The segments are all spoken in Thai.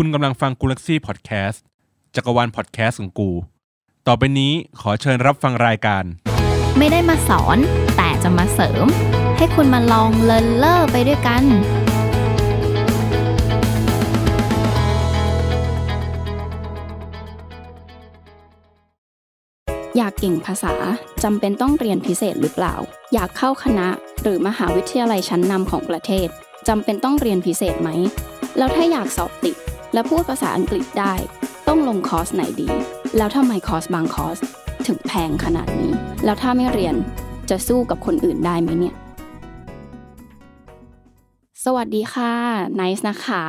คุณกำลังฟังกูลักซี่พอดแคสต์จักรวาลพอดแคสต์ของกู ต่อไปนี้ขอเชิญรับฟังรายการ ไม่ได้มาสอนแต่จะมาเสริม ให้คุณมาลองเลินเล่อไปด้วยกัน อยากเก่งภาษาจำเป็นต้องเรียนพิเศษหรือเปล่า อยากเข้าคณะหรือมหาวิทยาลัยชั้นนำของประเทศจำเป็นต้องเรียนพิเศษไหม แล้วถ้าอยากสอบติด และพูดภาษาอังกฤษได้ ต้องลงคอร์สไหนดี แล้วทำไมคอร์สบางคอร์สถึงแพงขนาดนี้ แล้วถ้าไม่เรียนจะสู้กับคนอื่นได้ไหมเนี่ย สวัสดีค่ะไนซ์นะคะ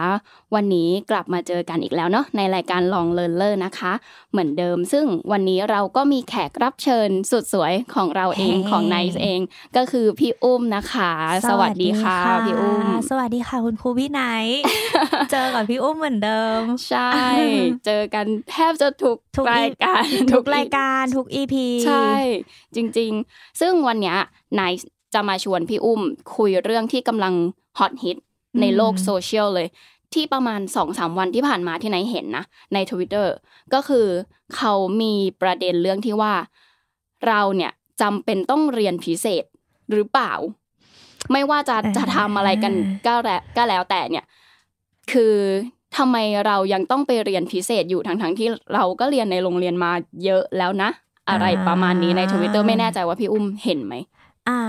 วันนี้กลับมาเจอกันอีกแล้วเนาะในรายการ Long Learner นะคะ เหมือนเดิม ซึ่งวันนี้เราก็มีแขกรับเชิญสุดสวยของเราเองเฮ้ของไนซ์เอง ก็คือพี่อุ้มนะคะ สวัสดีค่ะพี่อุ้ม สวัสดีค่ะคุณครูพี่ไนท์เจอกับพี่อุ้มเหมือนเดิม ใช่ เจอกันแทบจะทุกทุกรายการทุกรายการทุก EP ใช่ จริง ๆ ซึ่งวันเนี้ยไนซ์ จะมาชวนพี่อุ้ม คุยเรื่องที่กำลังฮอตฮิตในโลกโซเชียลเลย ที่ประมาณ2อสามวันที่ผ่านมาที่ไนท์เห็นนะ ในทวิตเตอร์ก็คือเขามีประเด็นเรื่องที่ว่า เราเนี่ยจำเป็นต้องเรียนพิเศษหรือเปล่า ไม่ว่าจะจะทำอะไรกันก็แล้วก็แล้วแต่เนี่ย คือทำไมเรายังต้องไปเรียนพิเศษอยู่ทั้งทั้งๆที่เราก็เรียนในโรงเรียนมาเยอะแล้วนะ อะไรประมาณนี้ในทวิตเตอร์ไม่แน่ใจว่าพี่อุ้มเห็นไหม อ่า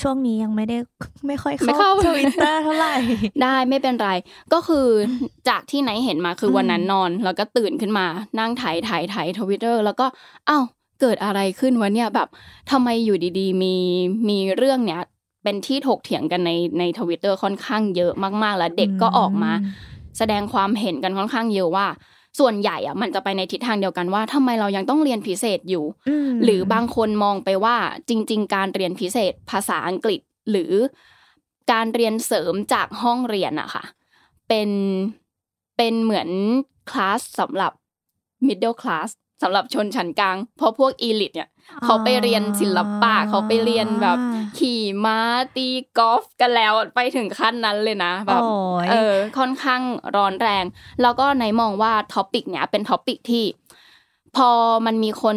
ช่วงนี้ยังไม่ได้ไม่ค่อยไม่เข้าเข้าทวิตเตอร์เท่าไหร่ได้ไม่เป็นไร ก็คือจากที่ไนซ์เห็นมาคือมวันนั้นนอน แล้วก็ตื่นขึ้นมานั่งถ่ายถ่ายถ่ายทวิตเตอร์แล้วก็อ้าวเกิดอะไรขึ้นวะเนี่ยแบบทำไมอยู่ดีๆ มีมีเรื่องเนี้ยเป็นที่ถกเถียงกันในในทวิตเตอร์ค่อนข้างเยอะมากๆ แล้วเด็กก็ออกมา แสดงความเห็นกันค่อนข้างเยอะว่า ส่วนใหญ่อะมันจะไปในทิศทางเดียวกันว่าทำไมเรายังต้องเรียนพิเศษอยู่มหรือบางคนมองไปว่าจริง ๆ การเรียนพิเศษภาษาอังกฤษ หรือการเรียนเสริมจากห้องเรียนอะค่ะ เป็นเป็นเหมือนคลาสสำหรับ middle class สำหรับชนชั้นกลาง เพราะพวก elite เนี่ยเขาไปเรียนศิลปะเขาไปเรียนแบบ ขี่ม้าตีกอล์ฟกันแล้วไปถึงขั้นนั้นเลยนะแบบโอ้ยเออค่อนข้างร้อนแรง แล้วก็ไนซ์มองว่า topic เนี้ยเป็น topic ที่ พอมันมีคน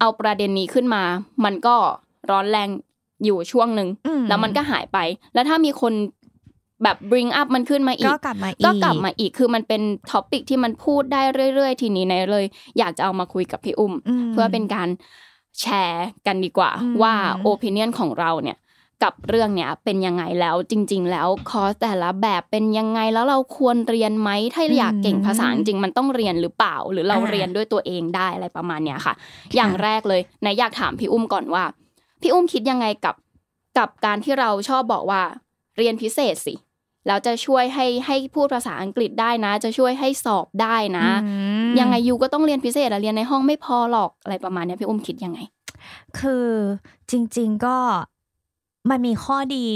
เอาประเด็นนี้ขึ้นมา มันก็ร้อนแรงอยู่ช่วงหนึ่งอืมแล้วมันก็หายไป แล้วถ้ามีคน แบบ bring up มันขึ้นมาอีก็กกลับมาอีกก็กลับมาอีกคือมันเป็น topic ที่มันพูดได้เรื่อย ๆ ทีนี้ไนซ์เลย อยากจะเอามาคุยกับพี่อุ้มมเพื่อเป็นการแชร์กันดีกว่าอืมว่า opinion ของเราเนี่ยกับเรื่องเนี้ยเป็นยังไงแล้วจริง ๆ แล้วคอร์สแต่ละแบบเป็นยังไงแล้วเราควรเรียนไหมถ้าอยากเก่งภาษาจริงๆมันต้องเรียนหรือเปล่า หรือเราเรียนด้วยตัวเองได้อะไรประมาณเนี้ยค่ะ อย่างแรกเลยนายอยากถามพี่อุ้มก่อนว่า พี่อุ้มคิดยังไงกับกับการที่เราชอบบอกว่าเรียนพิเศษสิ แล้วจะช่วยให้ให้พูดภาษาอังกฤษได้นะ จะช่วยให้สอบได้นะอืมยังไงยูก็ต้องเรียนพิเศษอะเรียนในห้องไม่พอหรอกอะไรประมาณเนี้ยพี่อุ้มคิดยังไง คือจริง ๆก็มันมีข้อดี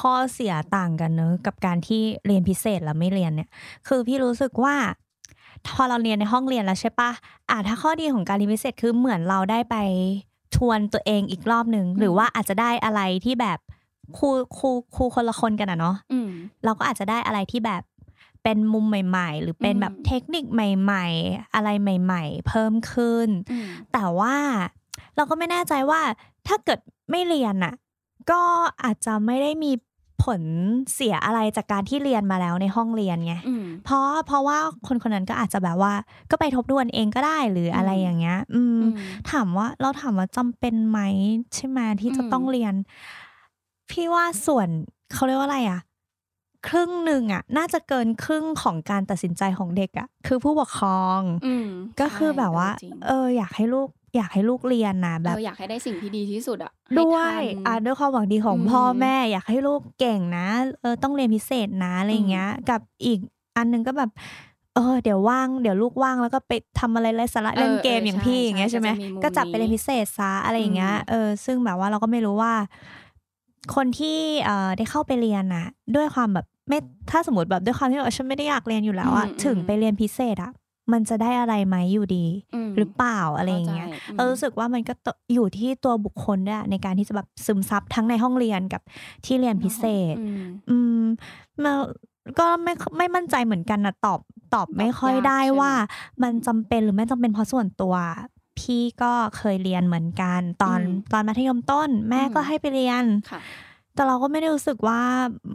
ข้อเสียต่างกันเนอะกับการที่เรียนพิเศษแล้วไม่เรียนเนี่ย คือพี่รู้สึกว่าพอเราเรียนในห้องเรียนแล้วใช่ปะอะถ้าข้อดีของการเรียนพิเศษคือเหมือนเราได้ไปทวนตัวเองอีกรอบหนึ่งหรือว่าอาจจะได้อะไรที่แบบ ครูครูครูคนละคนกันอะเนาะอืมเราก็อาจจะได้อะไรที่แบบเป็นมุมใหม่ ๆ หรือเป็นแบบอืมเทคนิคใหม่ ๆ อะไรใหม่ ๆ เพิ่มขึ้นอืมแต่ว่าเราก็ไม่แน่ใจว่าถ้าเกิดไม่เรียนน่ะก็อาจจะไม่ได้มีผลเสียอะไรจากการที่เรียนมาแล้วในห้องเรียนไงอืมเพราะเพราะว่าคนคนนั้นก็อาจจะแบบว่า ก็ไปทบทวนเองก็ได้หรืออะไรอืมอย่างเงี้ยอืมอืม ถามว่าเราถามว่าจำเป็นไหมใช่ไหมที่จะอืมต้องเรียน พี่ว่าส่วนเขาเรียกว่าอะไรอะครึ่งหนึ่งอะ น่าจะเกินครึ่งของการตัดสินใจของเด็กอะ คือผู้ปกครองอืมก็คือใช่แบบว่าจริงเออ อยากให้ลูกอยากให้ลูกเรียนนะแบบเราอยากให้ได้สิ่งที่ดีที่สุดอะให้ด้วยทันอะด้วยความหวังดีของอืมพ่อแม่ อยากให้ลูกเก่งนะเออต้องเรียนพิเศษนะอะไรเงี้ย กับอีกอันหนึงก็แบบเออเดี๋ยวว่างเดี๋ยวลูกว่างแล้วก็ไปทำอะไรไร้สาระเออเล่นเกมเอออย่างใช่พี่อย่างเงี้ยใช่ใช่ไหมก็จะมีมุมก็จับไปนี้เรียนพิเศษซะอะไรอย่างเงี้ยอืมเออซึ่งแบบว่าเราก็ไม่รู้ว่า คนที่เอ่อได้เข้าไปเรียนน่ะด้วยความแบบไม่ถ้าสมมติแบบด้วยความที่แบบฉันไม่ได้อยากเรียนอยู่แล้วอะอืมถึงอืมไปเรียนพิเศษอะมันจะได้อะไรไหมอยู่ดีมหรือเปล่าอะไรอย่างเงี้ยข้าใจเรารู้สึกว่ามันก็ตอยู่ที่ตัวบุคคลด้วยอะในการที่จะแบบซึมซับทั้งในห้องเรียนกับที่เรียนพิเศษ อืมอืมมาก็ไม่ไม่มั่นใจเหมือนกันนะตอบตอบไม่ค่อยตอบยากได้ใช่ไหมว่า มันจำเป็นหรือไม่จำเป็นเพราะส่วนตัว พี่ก็เคยเรียนเหมือนกัน ตอนอืมตอนมัธยมต้น แม่ก็อืมให้ไปเรียนค่ะแต่เราก็ไม่ได้รู้สึกว่า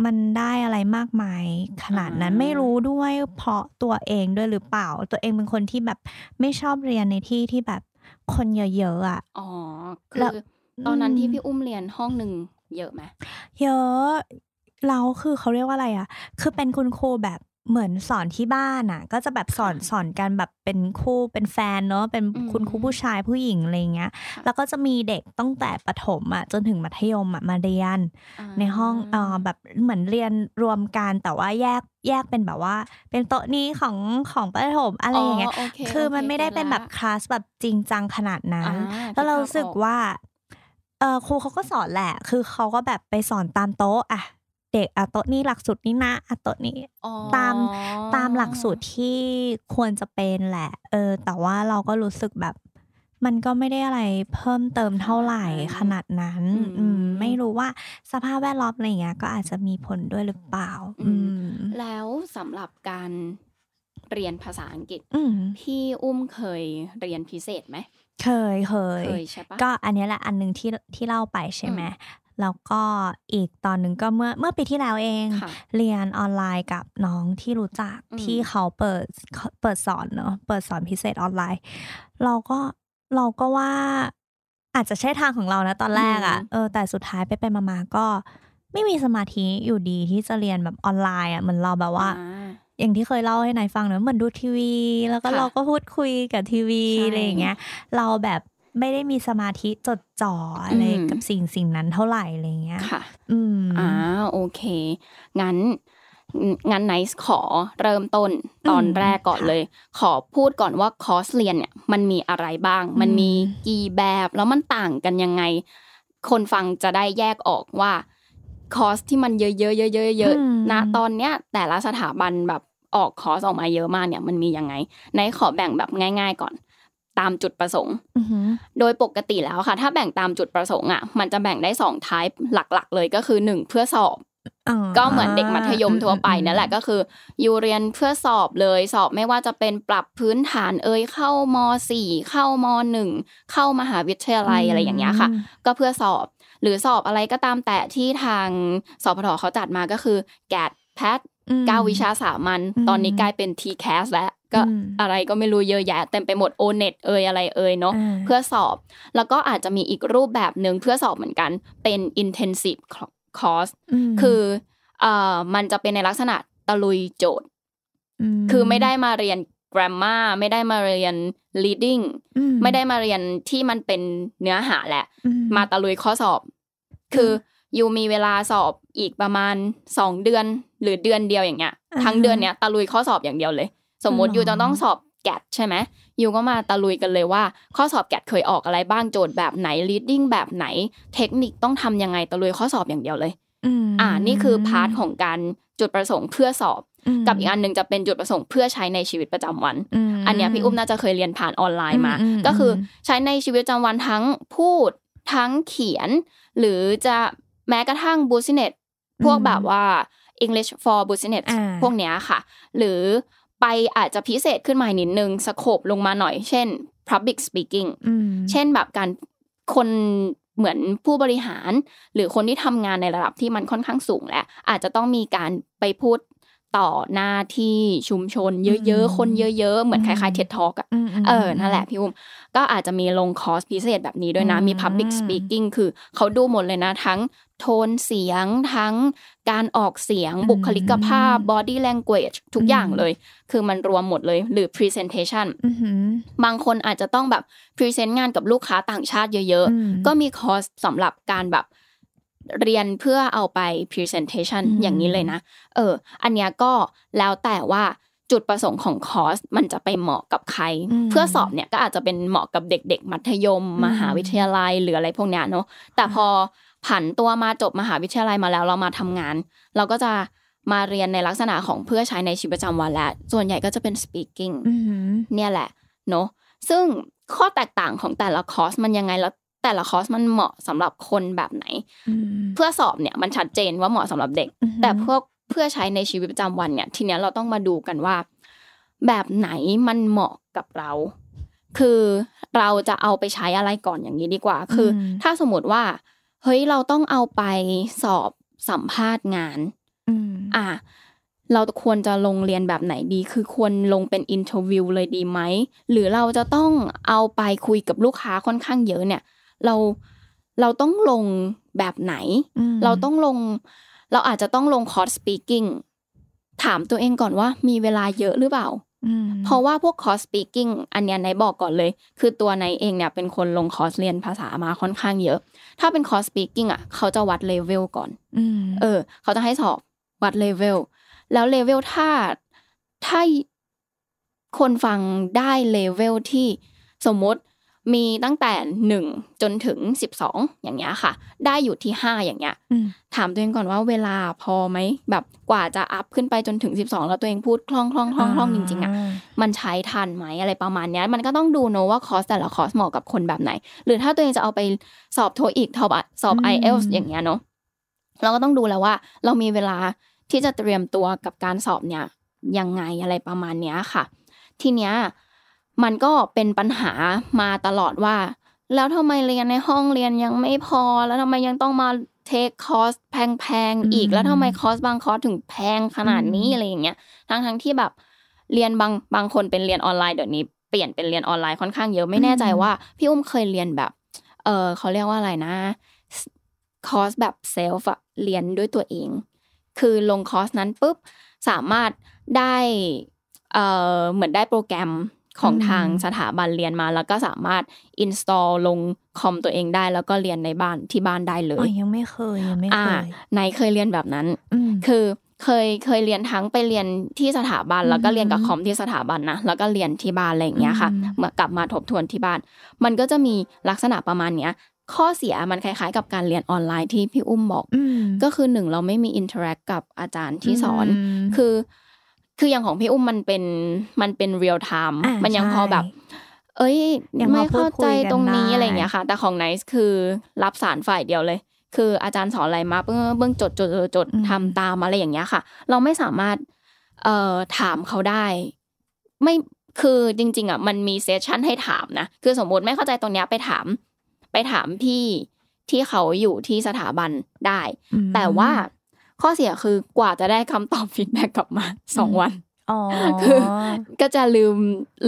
มันได้อะไรมากมาย ขนาดนั้นอ่าไม่รู้ด้วยเพราะตัวเองด้วยหรือเปล่า ตัวเองเป็นคนที่แบบไม่ชอบเรียนในที่ที่แบบคนเยอะๆอะอ๋อคืแล้อวตอนนั้นอืมที่พี่อุ้มเรียนห้องหนึ่งเยอะไหมเยอะเราคือเขาเรียกว่าอะไรอะ คือเป็นคุณครูแบบ เหมือนสอนที่บ้านอะ ก็จะแบบสอนสอนกันแบบเป็นคู่เป็นแฟนเนาะเป็นอืมคุณครูผู้ชายผู้หญิงอะไรเงี้ย แล้วก็จะมีเด็กตั้งแต่ประถมอะจนถึงมัธยมอะมาเรียนาในห้องเอ่อแบบเหมือนเรียนรวมกันแต่ว่าแยกแยกเป็นแบบว่า เป็นโต๊ะนี้ของของประถมอะไรอย่างเงี้ยโอคือมันโไม่ได้เป็นแบบข้าคลาสแบบจริงจังขนาดนั้ใจนละแล้วเราอ่รู้สึกคิดภพออว่าเออครูเขาก็สอนแหละ คือเขาก็แบบไปสอนตามโต๊ะอะ เด็กอะโต๊ะนี้หลักสูตรนี้นะอะโต๊ะนี้อ๋อตามตามหลักสูตรที่ควรจะเป็นแหละ เออ แต่ว่าเราก็รู้สึกแบบ มันก็ไม่ได้อะไรเพิ่มเติมเท่าไหร่ขนาดนั้นอืมไม่รู้ว่าสภาพแวดล้อมอะไรอย่างเงี้ยก็อาจจะมีผลด้วยหรือเปล่า อืมแล้วสำหรับการเรียนภาษาอังกฤษอืมพี่อุ้มเคยเรียนพิเศษไหมเคยเคยเคยใช่ปะก็อันเนี้ยแหละอันหนึ่งที่ที่เล่าไปใช่ไหม แล้วก็อีกตอนหนึ่งก็เมื่อเมื่อปีที่แล้วเองค่ะเรียนออนไลน์กับน้องที่รู้จักอืมที่เขาเปิดเปิดสอนเนอะเปิดสอนพิเศษออนไลน์ เราก็เราก็ว่าอาจจะใช่ทางของเรานะตอนแรกอะ่ะเออแต่สุดท้ายไปไปมามาๆก็ไม่มีสมาธิอยู่ดีที่จะเรียนแบบออนไลน์อะ่ะเหมือนเราแบบว่าอ่า อย่างที่เคยเล่าให้นายฟังเนอะเหมือนดูทีวี แล้วก็ค่ะเราก็พูดคุยกับทีวีใช่อะไรอย่างเงี้ย เราแบบ ไม่ได้มีสมาธิจดจ่ออะไรอืมกับสิ่งสิ่งนั้นเท่าไหร่อะไรเงี้ยค่ะ อืมอ่าโอเค งั้นงั้นไนซ์ขอเริ่มต้นตอนอืมแรกก่อนค่ะเลย ขอพูดก่อนว่าคอร์สเรียนเนี่ยมันมีอะไรบ้าง มันมีอืมกี่แบบแล้วมันต่างกันยังไง คนฟังจะได้แยกออกว่าคอร์สที่มันเยอะๆเยอะๆเยอะๆณตอนเนี้ย แต่ละสถาบันแบบออกคอร์สออกมาเยอะมากเนี่ยมันมียังไงไนซ์ขอแบ่งแบบง่าย ๆ ก่อน ตามจุดประสงค์อือหือโดยปกติแล้วค่ะ ถ้าแบ่งตามจุดประสงค์อะมันจะแบ่งได้สอง type หลักๆ เลยก็คือหนึ่งเพื่อสอบอ่าก็เหมือนเด็กมัธยมทั่วไปนั่นแหละอืมก็คืออยู่เรียนเพื่อสอบเลยสอบไม่ว่าจะเป็นปรับพื้นฐานเอ่ยเข้ามสี่เข้ามหนึ่งเข้ามหาวิทยาลัยอะไรอย่างเงี้ยค่ะ ก็เพื่อสอบหรือสอบอะไรก็ตามแต่ที่ทางสพทเขาจัดมาก็คือแกดแพทอืมเก้าวิชาสามัญอืมตอนนี้กลายเป็น TCAS แล้วก็อืมอะไรก็ไม่รู้เยอะแยะเต็มไปหมด o n e t เอ่ยอะไรเอ่ยเนาะอ่าเพื่อสอบ แล้วก็อาจจะมีอีกรูปแบบหนึ่งเพื่อสอบเหมือนกันเป็น intensive course มคือเอ่อมันจะเป็นในลักษณะตะลุยโจทย์มคือไม่ได้มาเรียน grammar ไม่ได้มาเรียน reading อืไม่ได้มาเรียนที่มันเป็นเนื้อหาแหละอืมาตะลุยข้อสอบ คือ ยูมีเวลาสอบอีกประมาณสองเดือนหรือเดือนเดียวอย่างเงี้ย ทั้งเดือนเนี้ยตะลุยข้อสอบอย่างเดียวเลย สมมติยูจะต้องสอบแกดใช่ไหมยูก็มาตะลุยกันเลยว่า ข้อสอบ GAT เคยออกอะไรบ้างโจทย์แบบไหน reading แบบไหน เทคนิคต้องทำยังไงตะลุยข้อสอบอย่างเดียวเลยมอ่านี่คือ part ของการจุดประสงค์เพื่อสอบมกับอีกอันหนึ่งจะเป็นจุดประสงค์เพื่อใช้ในชีวิตประจำวันมอันเนี้ยพี่อุ้มน่าจะเคยเรียนผ่านออนไลน์มาอืมอืมก็คืออมใช้ในชีวิตประจำวันทั้งพูดทั้งเขียน หรือจะ แม้กระทั่ง business พวกแบบว่า English for business อ่าพวกเนี้ยค่ะ หรือไปอาจจะพิเศษขึ้นมานิดนึงสโคบลงมาหน่อย เช่น public speaking อืมเช่นแบบการคนเหมือนผู้บริหาร หรือคนที่ทำงานในระดับที่มันค่อนข้างสูงแหละอาจจะต้องมีการไปพูดต่อหน้าที่ชุมชน เยอะอืมๆคนเยอะ ๆ เหมือนคล้ายๆ TED Talk อะมมเออ นั่นแหละพี่อุ้มก็อาจจะมีลงคอร์สพิเศษแบบนี้ด้วยนะอืมมี Public Speaking คือเขาดูหมดเลยนะ ทั้ง โทนเสียงทั้งการออกเสียงอืมบุคลิกภาพ body language ทุกอืมอย่างเลย คือมันรวมหมดเลยหรือ presentation อือหือบางคนอาจจะต้องแบบ present งานกับลูกค้าต่างชาติเยอะอืมๆก็มีคอร์สสำหรับการแบบเรียนเพื่อเอาไป presentation อืมอย่างนี้เลยนะ เออ อันเนี้ยก็แล้วแต่ว่าจุดประสงค์ของคอร์สมันจะไปเหมาะกับใครมเพื่อสอบเนี่ยก็อาจจะเป็นเหมาะกับเด็กๆ มัธยมอืมมหาวิทยาลัยหรืออะไรพวกเนี้ยเนาะแต่พอ ผันตัวมาจบมหาวิทยาลัยมาแล้วเรามาทำงาน เราก็จะมาเรียนในลักษณะของเพื่อใช้ในชีวิตประจำวันและส่วนใหญ่ก็จะเป็น speaking อือหือเนี่ยแหละเนาะซึ่งข้อแตกต่างของแต่ละคอร์สมันยังไงแล้วแต่ละคอร์สมันเหมาะสำหรับคนแบบไหนอืมเพื่อสอบเนี่ยมันชัดเจนว่าเหมาะสำหรับเด็กอือหือแต่พวกเพื่อใช้ในชีวิตประจำวันเนี่ย ทีเนี้ยเราต้องมาดูกันว่า แบบไหนมันเหมาะกับเรา คือเราจะเอาไปใช้อะไรก่อนอย่างนี้ดีกว่า คืออมถ้าสมมติว่า เฮ้ยเราต้องเอาไปสอบสัมภาษณ์งานอืมอะเราควรจะลงเรียนแบบไหนดี คือควรลงเป็น interview เลยดีไหม หรือเราจะต้องเอาไปคุยกับลูกค้าค่อนข้างเยอะเนี่ย เราเราต้องลงแบบไหนอืมเราต้องลง เราอาจจะต้องลงคอร์ส speaking ถามตัวเองก่อนว่ามีเวลาเยอะหรือเปล่าอืม เพราะว่าพวกคอร์ส speaking อันเนี้ยไนซ์บอกก่อนเลย คือตัวไนซ์เองเนี่ยเป็นคนลงคอร์สเรียนภาษามาค่อนข้างเยอะ ถ้าเป็นคอร์ส speaking อะเขาจะวัด level ก่อนอืมเออ เขาจะให้สอบวัดเลเวลแล้วเลเวลถ้าถ้าคนฟังได้เลเวลที่สมมติ มีตั้งแต่หนึ่งจนถึงสิบสองอย่างเงี้ยค่ะ ได้อยู่ที่ห้าอย่างเงี้ยอืมถามตัวเองก่อนว่าเวลาพอไหมแบบกว่าจะอัพขึ้นไปจนถึงสิบสองแล้วตัวเองพูดคล่องคล่องคล่องคล่องจริงๆอะมันใช้ทันไหมอะไรประมาณเนี้ย มันก็ต้องดูเนอะว่าคอร์สแต่ละคอร์สเหมาะกับคนแบบไหน หรือถ้าตัวเองจะเอาไปสอบโทอีกสอบสอบอืม IELTS อย่างเงี้ยเนอะเราก็ต้องดูแล้วว่า เรามีเวลาที่จะเตรียมตัวกับการสอบเนี่ยยังไงอะไรประมาณเนี้ยค่ะ ทีเนี้ย มันก็เป็นปัญหามาตลอดว่า แล้วทำไมเรียนในห้องเรียนยังไม่พอ แล้วทำไมยังต้องมาtake คอร์สแพงๆอีกอืมแล้วทำไมคอร์สบางคอร์สถึงแพงขนาดนี้อืมอะไรอย่างเงี้ยทั้งทั้งๆที่แบบเรียนบางบางคนเป็นเรียนออนไลน์เดี๋ยวนี้เปลี่ยนเป็นเรียนออนไลน์ค่อนข้างเยอะไม่แน่ใจว่า พี่อุ้มเคยเรียนแบบ เออเขาเรียกว่าอะไรนะคอร์สแบบ self อะเรียนด้วยตัวเอง คือลงคอร์สนั้นปุ๊บสามารถได้เออเหมือนได้โปรแกรม ของอืมทางสถาบันเรียนมา แล้วก็สามารถ install ลงคอมตัวเองได้ แล้วก็เรียนในบ้านที่บ้านได้เลย อ๋อยังไม่เคยยังไม่อ่าเคยไนซ์เคยเรียนแบบนั้นอืมคือเคยเคยเรียนทั้งไปเรียนที่สถาบันอืมแล้วก็เรียนกับคอมที่สถาบันนะแล้วก็เรียนที่บ้านอะไรอย่างเงี้ยค่ะอืมมากลับมาทบทวนที่บ้าน มันก็จะมีลักษณะประมาณเนี้ยข้อเสียมันคล้ายๆ กับการเรียนออนไลน์ที่พี่อุ้มบอกอืมก็คือหนึ่งเราไม่มี interact กับอาจารย์ที่สอนมคือ คืออย่างของพี่อุ้มมันเป็นมันเป็น real time อ่ามันยังพอแบบ เอ้ยยังพอไม่เข้าใจพูดคุยกันตรงนี้ได้อะไรอย่างเงี้ยค่ะ แต่ของไนซ์คือรับสารฝ่ายเดียวเลย คืออาจารย์สอนอะไรมาเบื้องเบื้องจดจดจดจดทำตามอะไรอย่างเงี้ยค่ะ เราไม่สามารถเอ่อถามเขาได้ ไม่คือจริง ๆอะมันมี session ให้ถามนะคือสมมติไม่เข้าใจตรงเนี้ยไปถาม ไปถามพี่ที่เขาอยู่ที่สถาบันได้อืมแต่ว่า ข้อเสียคือกว่าจะได้คำตอบ feedback กลับมาสองวันอ๋อคือก็จะลืม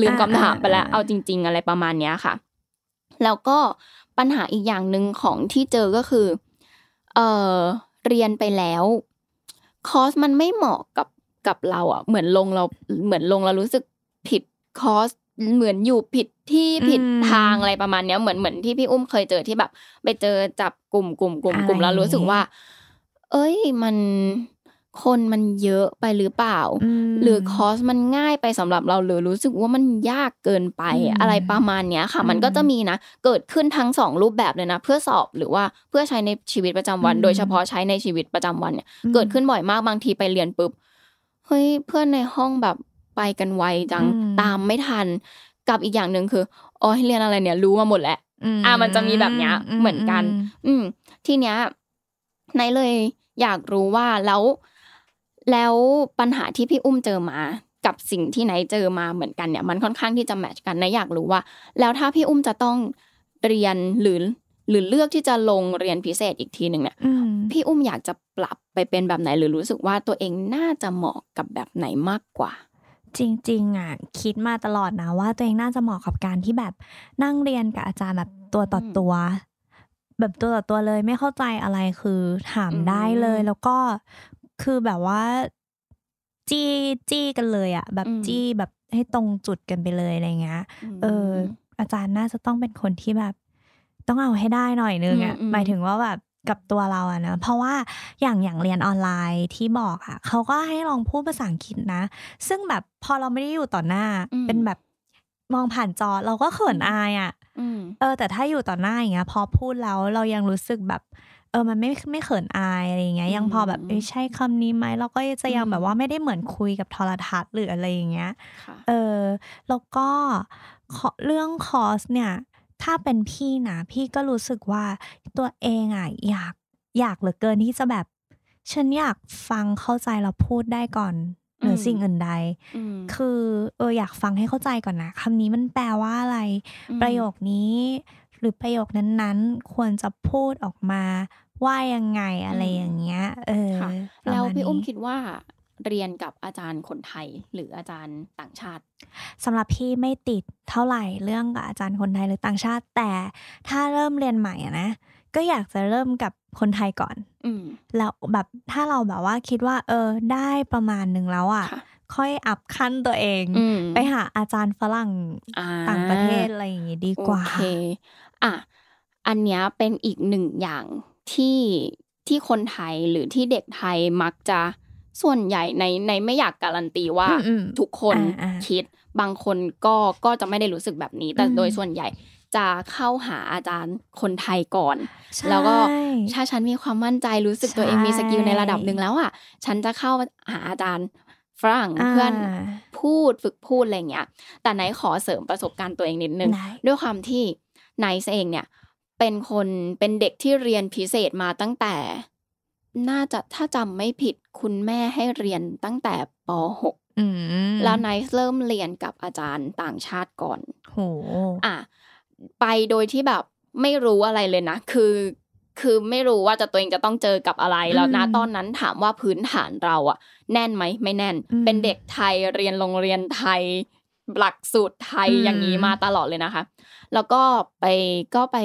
ลืมอ่าคำถามไปแล้วอ่าเอาจริง ๆ อะไรประมาณเนี้ยค่ะ แล้วก็ปัญหาอีกอย่างหนึ่งของที่เจอก็คือ เออเรียนไปแล้วคอร์สมันไม่เหมาะกับกับเราอะ เหมือนลงเราเหมือนลงเรารู้สึกผิดคอร์สเหมือนอยู่ผิดที่ผิดอืมทางอะไรประมาณเนี้ยเหมือนเหมือนที่พี่อุ้มเคยเจอที่แบบ ไปเจอจับกลุ่มกลุ่มกลุ่มกลุ่มอะไรแล้วรู้สึกว่า เอ้ยมันคนมันเยอะไปหรือเปล่ามหรือคอร์สมันง่ายไปสำหรับเราหรือรู้สึกว่ามันยากเกินไปอืมอะไรประมาณเนี้ยค่ะอืมมันก็จะมีนะ เกิดขึ้นทั้งสองรูปแบบเลยนะ เพื่อสอบหรือว่าเพื่อใช้ในชีวิตประจำวันอืมโดยเฉพาะใช้ในชีวิตประจำวันเนี่ยอืมเกิดขึ้นบ่อยมากบางทีไปเรียนปุ๊บเฮ้ยเพื่อนในห้องแบบไปกันไวจังอืมตามไม่ทัน กับอีกอย่างหนึ่งคืออ๋อเรียนอะไรเนี่ยรู้มาหมดแล้วอะมันจะมีแบบเนี้ยเหมือนกัน อืมทีเนี้ยไหนเลย อยากรู้ว่าแล้วแล้วปัญหาที่พี่อุ้มเจอมากับสิ่งที่ไหนเจอมาเหมือนกันเนี่ยมันค่อนข้างที่จะแมทช์กันนะอยากรู้ว่า แล้วถ้าพี่อุ้มจะต้องเรียนหรือหรือเลือกที่จะลงเรียนพิเศษอีกทีหนึ่งเนี่ยอืมพี่อุ้มอยากจะปรับไปเป็นแบบไหนหรือรู้สึกว่าตัวเองน่าจะเหมาะกับแบบไหนมากกว่า จริง ๆอะคิดมาตลอดนะว่าตัวเองน่าจะเหมาะกับการที่แบบนั่งเรียนกับอาจารย์แบบตัวต่อตัว แบบตัวต่อตัวเลยไม่เข้าใจอะไรคือถามอืมได้เลย แล้วก็คือแบบว่าจี้จี้กันเลยอะแบบอืมจี้แบบให้ตรงจุดกันไปเลยอะไรเงี้ยเออ อาจารย์น่าจะต้องเป็นคนที่แบบ ต้องเอาให้ได้หน่อยนึงอะอืมอืมหมายถึงว่าแบบกับตัวเราอะนะ เพราะว่าอย่างอย่างเรียนออนไลน์ที่บอกอะเขาก็ให้ลองพูดภาษาอังกฤษนะ ซึ่งแบบพอเราไม่ได้อยู่ต่อหน้าอืมเป็นแบบมองผ่านจอเราก็เขินอายอะอืม เออ แต่ถ้าอยู่ต่อหน้าอย่างเงี้ย พอพูดแล้วเรายังรู้สึกแบบ เออมันไม่ไม่เขินอายอะไรอย่างเงี้ย ยังพอแบบอืมเอ้ยใช่คำนี้ไหมเราก็จะยังอืมแบบว่าไม่ได้เหมือนคุยกับโทรทัศน์หรืออะไรอย่างเงี้ยค่ะเออแล้วก็ขอเรื่องคอร์สเนี่ย ถ้าเป็นพี่นะพี่ก็รู้สึกว่าตัวเองอะอยากอยากเหลือเกินที่จะแบบ ฉันอยากฟังเข้าใจแล้วพูดได้ก่อน เหนือสิ่งอื่นใดอืมคือเอออยากฟังให้เข้าใจก่อนนะคำนี้มันแปลว่าอะไรอืมประโยคนี้ หรือประโยคนั้นๆ ควรจะพูดออกมา ว่ายังไงอะไรอย่างเงี้ย เออค่ะประแล้วมาณพี่อุ้มนี้คิดว่าเรียนกับอาจารย์คนไทยหรืออาจารย์ต่างชาติสำหรับพี่ไม่ติดเท่าไหร่เรื่องกับอาจารย์คนไทยหรือต่างชาติ แต่ถ้าเริ่มเรียนใหม่อะนะ ก็อยากจะเริ่มกับคนไทยก่อนอืมแล้วแบบถ้าเราแบบว่าคิดว่า เออ ได้ประมาณหนึ่งแล้วอะค่ะ ค่อยอัพขั้นตัวเองอืมไปหาอาจารย์ฝรั่งอ่ต่างประเทศอะไรอย่างงี้ดีกว่าโอเคอะอันเนี้ยเป็นอีกหนึ่งอย่างที่ที่คนไทยหรือที่เด็กไทยมักจะส่วนใหญ่ในในไม่อยากการันตีว่าอืมอืมทุกคนอ่าอ่าคิดบางคนก็ก็จะไม่ได้รู้สึกแบบนี้ แต่อืมโดยส่วนใหญ่ จะเข้าหาอาจารย์คนไทยก่อนใช่แล้วก็ถ้าฉันมีความมั่นใจรู้สึกตัวเองมี skill ในระดับใช่หนึ่งแล้วอะ ฉันจะเข้าหาอาจารย์ฝรั่งอ่าเพื่อนพูดฝึกพูดอะไรอย่างเงี้ย แต่ไนซ์ขอเสริมประสบการณ์ตัวเองนิดนึงได้ด้วยความที่ไนซ์เองเนี่ย เป็นคนเป็นเด็กที่เรียนพิเศษมาตั้งแต่ น่าจะถ้าจำไม่ผิดคุณแม่ให้เรียนตั้งแต่ป .6 อืมแล้วไนซ์เริ่มเรียนกับอาจารย์ต่างชาติก่อนโหอะ ไปโดยที่แบบไม่รู้อะไรเลยนะ คือ คือไม่รู้ว่าจะตัวเองจะต้องเจอกับอะไรแล้วนะอืมตอนนั้นถามว่าพื้นฐานเราอะแน่นไหมไม่แน่นอืมเป็นเด็กไทยเรียนโรงเรียนไทยหลักสูตรไทยอืมอย่างนี้มาตลอดเลยนะคะ แล้วก็ไปก็ไป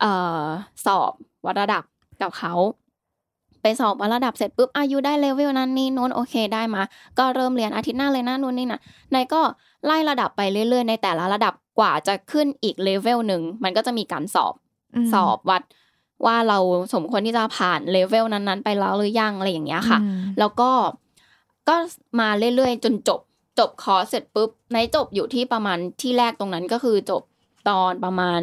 เอ่อสอบวัดระดับกับเขาไปสอบวัดระดับเสร็จปุ๊บอะ you ได้ level นั้นนี่โน้นโอเคได้มา ก็เริ่มเรียนอาทิตย์หน้าเลยนะนู่นนี่นะไนซ์ก็ไล่ระดับไปเรื่อยๆ ในแต่ละระดับ กว่าจะขึ้นอีกเลเวลหนึ่งมันก็จะมีการสอบอืมสอบวัดว่าเราสมควรที่จะผ่านเลเวลนั้นๆ ไปแล้วหรือยังอะไรอย่างเงี้ยค่ะอืมแล้วก็ก็มาเรื่อยๆ จนจบจบคอร์สเสร็จปุ๊บไนซ์จบอยู่ที่ประมาณที่แรกตรงนั้นก็คือจบตอนประมาณ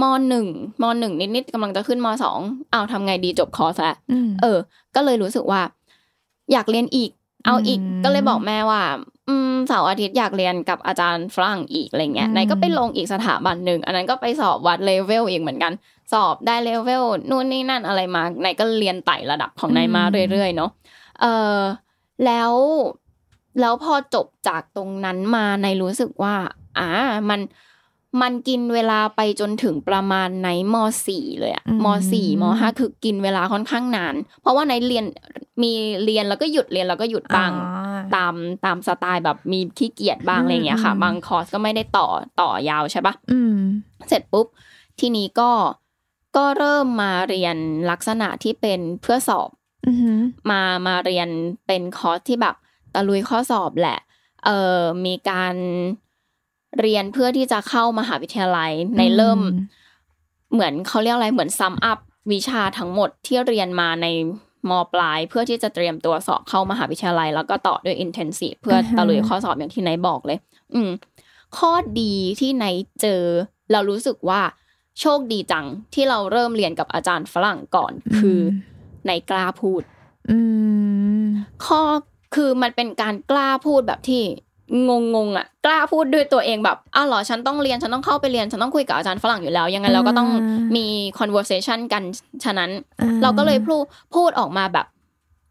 มหนึ่งมหนึ่งนิดๆกำลังจะขึ้นมสองอ้าวทำไงดีจบคอร์สแล้วอืมเออ ก็เลยรู้สึกว่า อยากเรียนอีก เอาอีกอืมก็เลยบอกแม่ว่าอืม เสาร์อาทิตย์อยากเรียนกับอาจารย์ฝรั่งอีกอะไรเงี้ยอืมไนซ์ก็ไปลงอีกสถาบันหนึ่งอันนั้นก็ไปสอบวัดเลเวลอีกเหมือนกัน สอบได้เลเวลนู่นนี่นั่นอะไรมาไนซ์ก็เรียนไต่ระดับของไนซ์มาเรื่อยๆเนาะเออแล้วแล้วพอจบจากตรงนั้นมาในรู้สึกว่าอ่ามัน มันกินเวลาไปจนถึงประมาณในมสี่เลยอะอืมมสี่มห้าคือกินเวลาค่อนข้างนาน เพราะว่าในเรียนมีเรียนแล้วก็หยุดเรียนแล้วก็หยุดบ้างอ๋อตามตามสไตล์แบบมีขี้เกียจบ้างอะไรอย่างเงี้ยค่ะอืมบางคอร์สก็ไม่ได้ต่อต่อยาวใช่ปะอืมเสร็จปุ๊บทีนี้ก็ก็เริ่มมาเรียนลักษณะที่เป็นเพื่อสอบอือหือมามาเรียนเป็นคอร์สที่แบบตะลุยข้อสอบแหละ เออมีการ เรียนเพื่อที่จะเข้ามหาวิทยาลัยไนซ์เริ่มอืมเหมือนเขาเรียกอะไรเหมือน sum up วิชาทั้งหมดที่เรียนมาในมปลาย เพื่อที่จะเตรียมตัวสอบเข้ามหาวิทยาลัย แล้วก็ต่อด้วย intensive เพื่ออาฮะตะลุยข้อสอบอย่างที่ไนซ์บอกเลย อืม ข้อดีที่ไนซ์เจอ เรารู้สึกว่า โชคดีจังที่เราเริ่มเรียนกับอาจารย์ฝรั่งก่อน คือไนท์กล้าพูด อืม ข้อคือมันเป็นการกล้าพูดแบบที่ งงงๆอะกล้าพูดด้วยตัวเองแบบอ้าวเหรอฉันต้องเรียนฉันต้องเข้าไปเรียนฉันต้องคุยกับอาจารย์ฝรั่งอยู่แล้ว ยังไงเราก็ต้องอ่ามีมี conversation กันฉะนั้นอ่เราก็เลยพูดพูดออกมาแบบ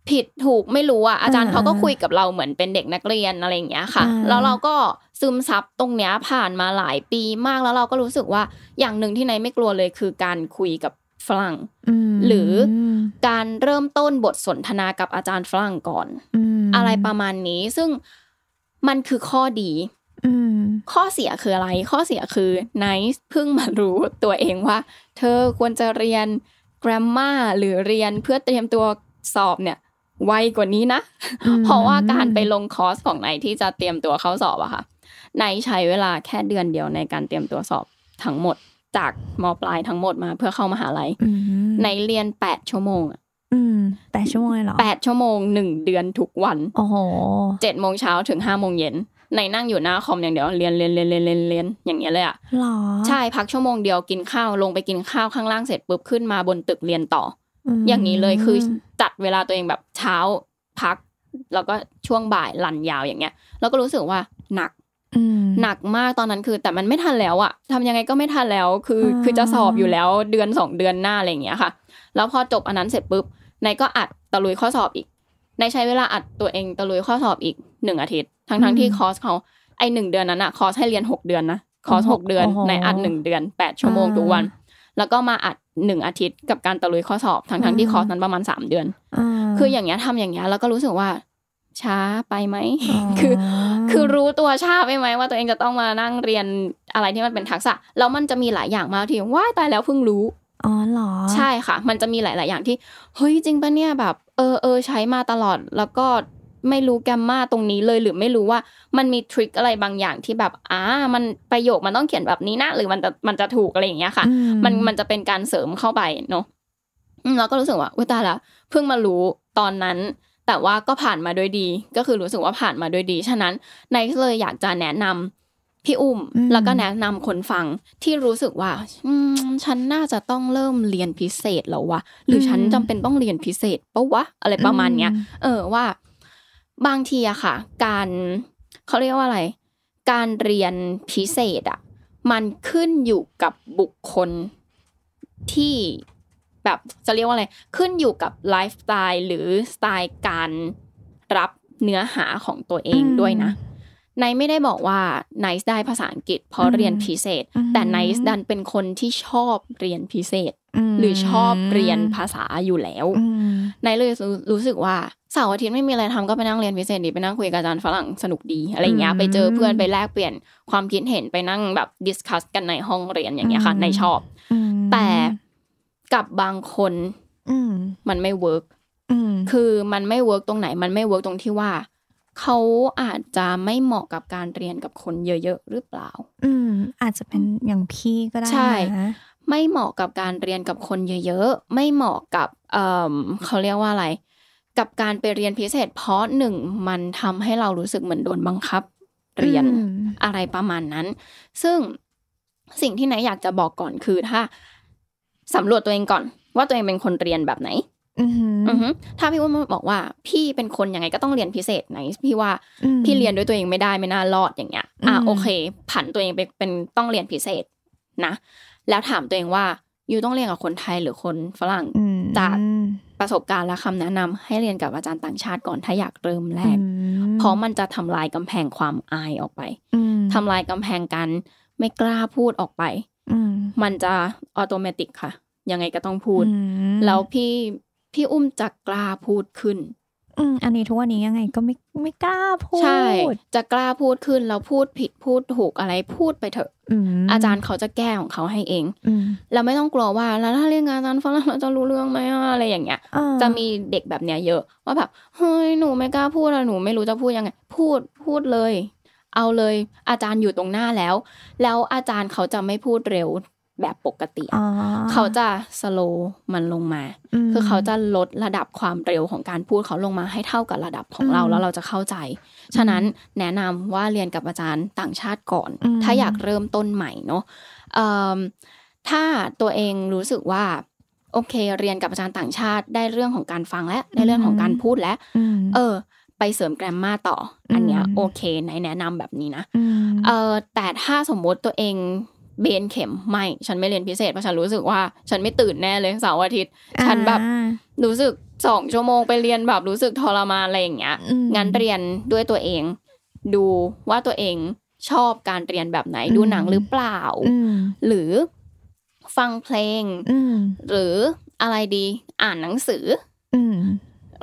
ผิดถูกไม่รู้อะอาจารย์อ่าเขาก็คุยกับเราเหมือนเป็นเด็กนักเรียนอะไรอย่างเงี้ยค่ะอ่าแล้วเราก็ซึมซับตรงเนี้ยผ่านมาหลายปีมากแล้วเราก็รู้สึกว่าอย่างหนึ่งที่ไนายไม่กลัวเลยคือการคุยกับฝรั่งมหรือการเริ่มต้นบทสนทนากับอาจารย์ฝรั่งก่อนมอะไรประมาณนี้ซึ่ง มันคือข้อดีอืมข้อเสียคืออะไร ข้อเสียคือไนท์เพิ่งมารู้ตัวเองว่า เธอควรจะเรียน grammar หรือเรียนเพื่อเตรียมตัวสอบเนี่ย ไวกว่านี้นะอืมเพราะว่าการไปลงคอร์สของไนซ์ที่จะเตรียมตัวเข้าสอบอะค่ะไนซ์ใช้เวลาแค่เดือนเดียวในการเตรียมตัวสอบทั้งหมด จากมปลายทั้งหมดมาเพื่อเข้ามหาลัยอืมไนซ์เรียนแปดชั่วโมงอะ อืมแปดชั่วโมงเลยเหรอแปดชั่วโมงหนึ่งเดือนทุกวันโอ้โหเจ็ดโมงเช้าถึงห้าโมงเย็นไนซ์นั่งอยู่หน้าคอมอย่างเดียวเรียนเรียนเรียนเรียนเรียนเรียนอย่างเงี้ยเลยอะหรอใช่พักชั่วโมงเดียวกินข้าวลงไปกินข้าวข้างล่างเสร็จปุ๊บขึ้นมาบนตึกเรียนต่อมออย่างนี้เลยคือจัดเวลาตัวเองแบบเช้าพัก แล้วก็ช่วงบ่ายลันยาวอย่างเงี้ย แล้วก็รู้สึกว่าหนักอืม หนักมากตอนนั้นคือ แต่มันไม่ทันแล้วอะทำยังไงก็ไม่ทันแล้วคืออ่าคือจะสอบอยู่แล้วเดือนสองเดือนหน้าอะไรอย่างเงี้ยค่ะ แล้วพอจบอันนั้นเสร็จปุ๊บนายก็อัดตะลุยข้อสอบอีกนายใช้เวลาอัดตัวเองตะลุยข้อสอบอีกหนึ่งอาทิตย์ ทั้งทั้งๆที่คอร์สเขาไอหนึ่งเดือนนั้นอะคอร์สให้เรียนหกเดือนนะคอร์สหกเดือนโอ้โหในอัดหนึ่งเดือนแปดชั่วโมงทุกวัน แล้วก็มาอัดหนึ่งอาทิตย์กับการตะลุยข้อสอบทั้งทั้งๆที่คอร์สนั้นประมาณสามเดือน คืออย่างเงี้ยทำอย่างเงี้ยแล้วก็รู้สึกว่า ช้าไปไหมคือ คือรู้ตัวช้าไปไหมว่าตัวเองจะต้องมานั่งเรียนอะไรที่มันเป็นทักษะแล้วมันจะมีหลายอย่างมากที่ว้ายตายแล้วเพิ่งรู้อ๋อเหรอใช่ค่ะ มันจะมีหลาย ๆ อย่างที่เฮ้ยจริงปะเนี่ยแบบ เออเออใช้มาตลอดแล้วก็ไม่รู้แกมมาตรงนี้เลยหรือไม่รู้ว่ามันมีทริคอะไรบางอย่างที่แบบอ่ามันประโยคมันต้องเขียนแบบนี้นะหรือมันจะมันจะถูกอะไรอย่างเงี้ยค่ะอืมันมันจะเป็นการเสริมเข้าไปเนาะอืมเราก็รู้สึกว่าอุ้ยตายละเพิ่งมารู้ตอนนั้น แต่ว่าก็ผ่านมาด้วยดี ก็คือรู้สึกว่าผ่านมาด้วยดี ฉะนั้นในเลยอยากจะแนะนำพี่อุ้มแล้วก็แนะนำคนฟังที่รู้สึกว่าอืมฉันน่าจะต้องเริ่มเรียนพิเศษแล้ววะหรือฉันจำเป็นต้องเรียนพิเศษปะวะอะไรประมาณเนี้ยเออว่า บางทีอะค่ะ การเขาเรียกว่าอะไร การเรียนพิเศษอะมันขึ้นอยู่กับบุคคลที่ แบบจะเรียกว่าอะไร ขึ้นอยู่กับไลฟ์สไตล์หรือสไตล์การรับเนื้อหาของตัวเองด้วยนะไนซ์ไม่ได้บอกว่าไนซ์ได้ภาษาอังกฤษเพราะเรียนพิเศษ แต่ไนซ์ดันเป็นคนที่ชอบเรียนพิเศษอืมหรือชอบเรียนภาษาอยู่แล้วอืมไนซ์เลยรู้รู้สึกว่าเสาร์อาทิตย์ไม่มีอะไรทำก็ไปนั่งเรียนพิเศษดีไปนั่งคุยกับอาจารย์ฝรั่งสนุกดีอะไรเงี้ยอืมไปเจอเพื่อนไปแลกเปลี่ยนความคิดเห็นไปนั่งแบบ discuss กันในห้องเรียนอย่างเงี้ยค่ะอืมไนซ์ชอบอืมแต่ กับบางคนอืมมันไม่ work อืมคือมันไม่ work ตรงไหน มันไม่ work ตรงที่ว่าเขาอาจจะไม่เหมาะกับการเรียนกับคนเยอะๆหรือเปล่า อืม อาจจะเป็นอย่างพี่ก็ได้ใช่นะไม่เหมาะกับการเรียนกับคนเยอะๆไม่เหมาะกับเอ่อเขาเรียกว่าอะไร กับการไปเรียนพิเศษ เพราะหนึ่งมันทำให้เรารู้สึกเหมือนโดนบังคับ เรียนอืมอะไรประมาณนั้น ซึ่งสิ่งที่ไหนายอยากจะบอกก่อนคือถ้า สำรวจตัวเองก่อน ว่าตัวเองเป็นคนเรียนแบบไหนอือหืออือฮึถ้าพี่ว่าบอกว่า พี่เป็นคนยังไงก็ต้องเรียนพิเศษไหน พี่ว่าอืมพี่เรียนด้วยตัวเองไม่ได้ไม่น่ารอดอย่างเงี้ย อะอืมโอเค ผันตัวเองไปเป็นต้องเรียนพิเศษนะ แล้วถามตัวเองว่ายูต้องเรียนกับคนไทยหรือคนฝรั่งอืมจากประสบการณ์และคำแนะนำให้เรียนกับอาจารย์ต่างชาติก่อนถ้าอยากเริ่มแรกอืมเพราะมันจะทำลายกำแพงความอายออกไปอืมทำลายกำแพงการไม่กล้าพูดออกไปอื มมันจะออโตเมติกค่ะ ยังไงก็ต้องพูดอืมแล้วพี่พี่อุ้มจะกล้าพูดขึ้นอืมอันนี้ทุกวันนี้ยังไงก็ไม่ไม่กล้าพูด ใช่ จะกล้าพูดขึ้นแล้วพูดผิดพูดถูกอะไรพูดไปเถอะอืมอาจารย์เขาจะแก้ของเขาให้เองอืมเราไม่ต้องกลัวว่าแล้วถ้าเรียนงานอาจารย์ฝรั่งเราจะรู้เรื่องไหมอะอะไรอย่างเงี้ยอ่าจะมีเด็กแบบเนี้ยเยอะ ว่าแบบเฮ้ยหนูไม่กล้าพูดอะหนูไม่รู้จะพูดยังไง พูดพูดเลย เอาเลยอาจารย์อยู่ตรงหน้าแล้ว แล้วอาจารย์เขาจะไม่พูดเร็วแบบปกติอะอ๋อเขาจะสโลมันลงมามคือเขาจะลดระดับความเร็วของการพูดเขาลงมาให้เท่ากับระดับของเราอืมแล้วเราจะเข้าใจ ฉะนั้นแนะนำว่าเรียนกับอาจารย์ต่างชาติก่อนอืมถ้าอยากเริ่มต้นใหม่เนาะเอิ่มถ้าตัวเองรู้สึกว่าโอเค เรียนกับอาจารย์ต่างชาติได้เรื่องของการฟังและได้เรื่องของการพูดและอืมเออ ไปเสริมแกรมมาต่อ อันเนี้ยอืมโอเคไหนแนะนำแบบนี้นะมเออแต่ถ้าสมมุติตัวเองเบนเข็มไม่ ฉันไม่เรียนพิเศษเพราะฉันรู้สึกว่า ฉันไม่ตื่นแน่เลยเสาร์อาทิตย์ ฉันแบบอ่ารู้สึกสองชั่วโมงไปเรียนแบบรู้สึกทรมานอะไรอย่างเงี้ยอืมงั้นเรียนด้วยตัวเอง ดูว่าตัวเองชอบการเรียนแบบไหนอืมดูหนังหรือเปล่าอืมหรือฟังเพลงอืมหรืออะไรดีอ่านหนังสืออืม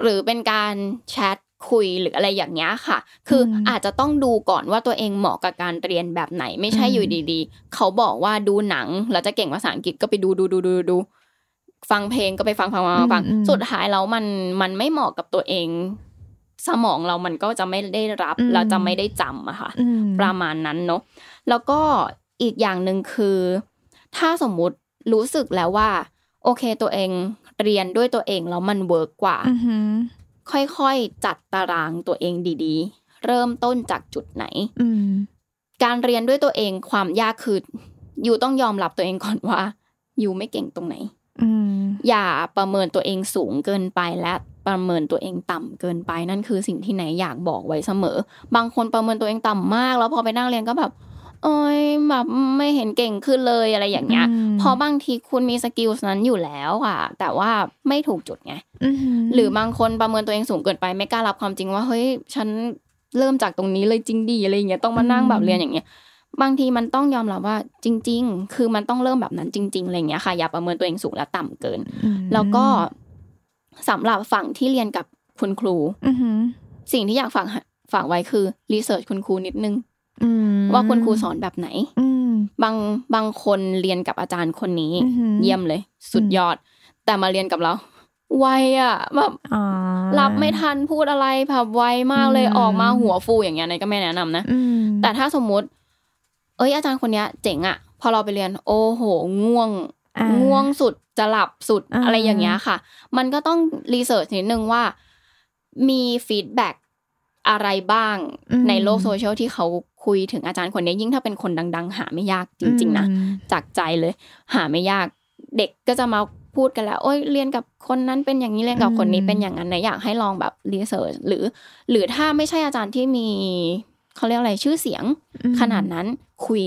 หรือเป็นการแชท คุยหรืออะไรอย่างเงี้ยค่ะ คืออมอาจจะต้องดูก่อนว่าตัวเองเหมาะกับการเรียนแบบไหนไม่ใช่อืมอยู่ดีๆ เขาบอกว่าดูหนังแล้วจะเก่งภาษาอังกฤษก็ไปดูดูดูดูดูฟังเพลงก็ไปฟังฟังฟังฟังฟังสุดท้ายแล้วมันมันไม่เหมาะกับตัวเอง สมองเรามันก็จะไม่ได้รับเราจะไม่ได้จำอะค่ะอืมประมาณนั้นเนาะแล้วก็อีกอย่างหนึ่งคือ ถ้าสมมุติรู้สึกแล้วว่า โอเคตัวเองเรียนด้วยตัวเองแล้วมันเวิร์กกว่าอือหือ ค่อยๆ จัดตารางตัวเองดีๆ เริ่มต้นจากจุดไหนอืมการเรียนด้วยตัวเองความยากคือ you ต้องยอมรับตัวเองก่อนว่า you ไม่เก่งตรงไหนอืมอย่าประเมินตัวเองสูงเกินไปและประเมินตัวเองต่ำเกินไปนั่นคือสิ่งที่ไนซ์อยากบอกไว้เสมอ บางคนประเมินตัวเองต่ำมาก แล้วพอไปนั่งเรียนก็แบบ เอ้ยแบบไม่เห็นเก่งขึ้นเลยอะไรอย่างเงี้ยอืมเพราะบางทีคุณมี skill นั้นอยู่แล้วอะแต่ว่าไม่ถูกจุดไงอืมหรือบางคนประเมินตัวเองสูงเกินไปไม่กล้ารับความจริงว่าเฮ้ยฉันเริ่มจากตรงนี้เลยจริงดีอะไรอย่างเงี้ยต้องมานั่งแบบเรียนอย่างเงี้ยบางทีมันต้องยอมรับว่าจริง ๆ คือมันต้องเริ่มแบบนั้นจริงๆอะไรอย่างเงี้ยค่ะอย่าประเมินตัวเองสูงและต่ำเกินอืมแล้วก็สำหรับฝั่งที่เรียนกับคุณครูอือหือสิ่งที่อยากฝากฝากไว้คือรีเสิร์ชคุณครูนิดนึงอืม ว่าคุณครูสอนแบบไหนอืมบางบางคนเรียนกับอาจารย์คนนี้อือหือเยี่ยมเลย สุดยอด แต่มาเรียนกับเราไวอะแบบอ๋อรับไม่ทันพูดอะไรแบบไวมากเลยอืมออกมาหัวฟูอย่างเงี้ยไนซ์ก็ไม่แนะนำนะอืมแต่ถ้าสมมุติ เอ้ยอาจารย์คนเนี้ย เจ๋งอะพอเราไปเรียน โอ้โหง่วงอ่าง่วงสุดจะหลับสุดอ่าอะไรอย่างเงี้ยค่ะ มันก็ต้อง research นิดนึงว่า มี feedback อะไรบ้างอืมในโลกโซเชียลที่เขาคุยถึงอาจารย์คนนี้ยิ่งถ้าเป็นคนดัง ๆ หาไม่ยากจริง ๆนะอืมจากใจเลย หาไม่ยากเด็กก็จะมาพูดกันแล้วโอ้ยเรียนกับคนนั้นเป็นอย่างนี้เรียนกับคนนี้อืมเป็นอย่างนั้นนะอยากให้ลองแบบรีเสิร์ชหรือ หรือถ้าไม่ใช่อาจารย์ที่มีเขาเรียกอะไรชื่อเสียงอืมขนาดนั้นคุย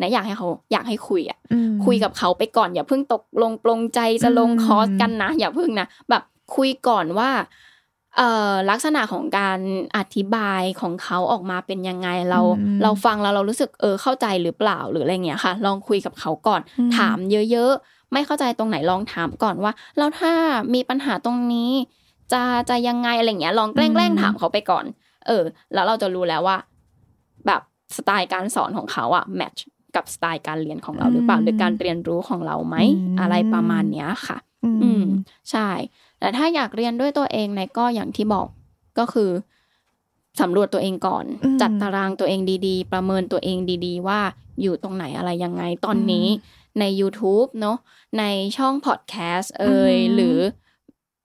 นะอยากให้เขาอยากให้คุยอะอืมคุยกับเขาไปก่อนอย่าเพิ่งตกลงปลงใจจะลงอืมคอร์สกันนะ อย่าเพิ่งนะแบบคุยก่อนว่าเอ่อ ลักษณะของการอธิบายของเขาออกมาเป็นยังไงเราอืมเราฟังแล้วเรารู้สึกเออเข้าใจหรือเปล่าหรืออะไรเงี้ยค่ะ ลองคุยกับเขาก่อนอืมถามเยอะๆ ไม่เข้าใจตรงไหนลองถามก่อนว่าแล้วถ้ามีปัญหาตรงนี้ จะจะยังไงอะไรเงี้ยลองแกล้งแกล้งถามเขาไปก่อน เออ แล้วเราจะรู้แล้วว่า แบบสไตล์การสอนของเขาอะแมทช์กับสไตล์การเรียนของเราหรือเปล่าอืมหรือการเรียนรู้ของเราไหมอืมอะไรประมาณเนี้ยค่ะ อือืมมใช่ แต่ถ้าอยากเรียนด้วยตัวเองในก็อย่างที่บอกก็คือสำรวจตัวเองก่อนอืมจัดตารางตัวเองดีๆ ประเมินตัวเองดีๆ ว่าอยู่ตรงไหนอะไรยังไงตอนนี้ใน YouTube เนอะในช่องพอดแคสต์เอ่ยอืมหรือ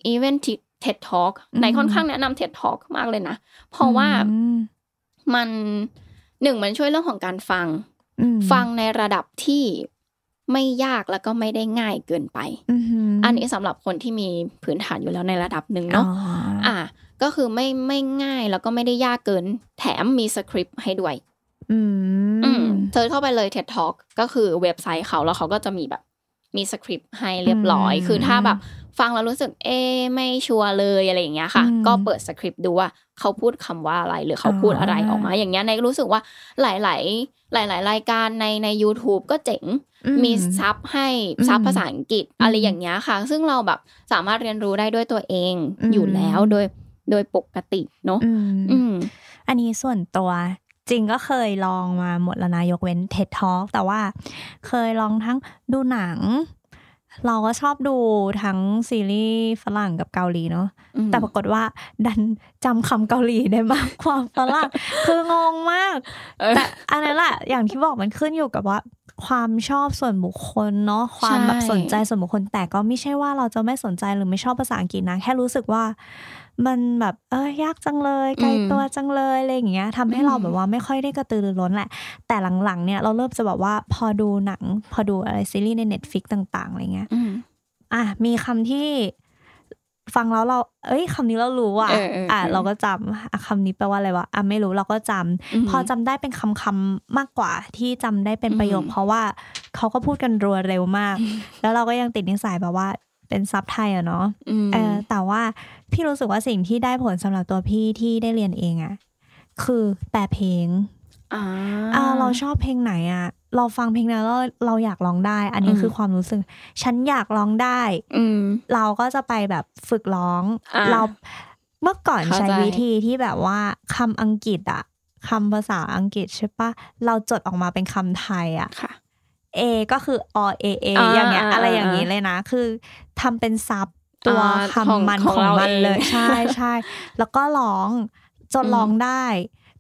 อีเวนต์ TED Talk อืมในค่อนข้างแนะนำ TED Talk มากเลยนะ เพราะว่าอืมมันหนึ่งมันช่วยเรื่องของการฟังอืมฟังในระดับที่ ไม่ยากแล้วก็ไม่ได้ง่ายเกินไปอือหืออันนี้สำหรับคนที่มีพื้นฐานอยู่แล้วในระดับหนึ่งอ๋อเนาะอะก็คือไม่ไม่ง่ายแล้วก็ไม่ได้ยากเกิน แถมมีสคริปต์ให้ด้วย อือืมม search เข้าไปเลย TED Talk ก็คือเว็บไซต์เขาแล้วเขาก็จะมีแบบ มีสคริปต์ให้เรียบร้อยอืมคือถ้าแบบฟังแล้วรู้สึกเอ๊ะไม่ sure เลยอะไรอย่างเงี้ยค่ะอืมก็เปิดสคริปต์ดูว่าเขาพูดคำว่าอะไรหรือเขาพูดอะไรอ่าออกมา อย่างเงี้ยไนซ์รู้สึกว่าหลาย ๆ หลาย ๆ รายการในใน u t u b e ก็เจ๋งอืมีซับให้ซับอืมภาษาอังกฤษอืมอะไรอย่างเงี้ยค่ะ ซึ่งเราแบบสามารถเรียนรู้ได้ด้วยตัวเองอืมอยู่แล้วโดยโดยปกติเนาะอืมอืมอันนี้ส่วนตัว จริงก็เคยลองมาหมดแล้วนะยกเว้น TED Talk แต่ว่าเคยลองทั้งดูหนัง เราก็ชอบดูทั้งซีรีส์ฝรั่งกับเกาหลีเนาะอืมแต่ปรากฏว่า ดันจำคำเกาหลีได้มากกว่าฝรั่งคืองงมากเออแต่อันนั้นแหละอย่างที่บอกมันขึ้นอยู่กับว่า ความชอบส่วนบุคคลเนาะความแบบใช่สนใจส่วนบุคคล แต่ก็ไม่ใช่ว่าเราจะไม่สนใจหรือไม่ชอบภาษาอังกฤษนะแค่รู้สึกว่า มันแบบเออยากจังเลยไกลตัวจังเลยอะไรอย่างเงี้ยทำให้เราแบบว่าไม่ค่อยได้กระตือรือร้นแหละ แต่หลังๆเนี่ยเราเริ่มจะแบบว่าพอดูหนัง พอดูอะไรซีรีส์ใน Netflix ต่าง ๆอะไรเงี้ยอืมอะมีคำที่ ฟังแล้วเรา เอ้ยคำนี้เรารู้อะเออเอออะเออเราก็จำอะคำนี้แปลว่าอะไรวะอะไม่รู้เราก็จำอืมพอจำได้เป็นคำคำๆมากกว่าที่จำได้เป็นประโยคอืมเพราะว่าเขาก็พูดกันรัวเร็วมาก แล้วเราก็ยังติดนิสัยแบบว่าเป็นซับไทยอะเนาะอืมเออแต่ว่าพี่รู้สึกว่าสิ่งที่ได้ผลสำหรับตัวพี่ที่ได้เรียนเองอะคือแปลเพลงอ่าอ่า เราชอบเพลงไหนอะ เราฟังเพลงนั้นแล้วเราอยากร้องได้ อันนี้อืมคือความรู้สึก ฉันอยากร้องได้ อืมเราก็จะไปแบบฝึกร้องอ่าเราเมื่อก่อนเข้าใช้ใจวิธีที่แบบว่าคำอังกฤษอะคำภาษาอังกฤษใช่ปะเราจดออกมาเป็นคำไทยอะค่ะ A ก็คืออ A A อ่าอย่างเงี้ยอ่าอะไรอย่างนี้อ่าเลยนะ คือทำเป็นซับตัวอ่าของคำมันของของเรามันเองเลย ใช่ใช่แล้วก็ร้องจนอืมร้องได้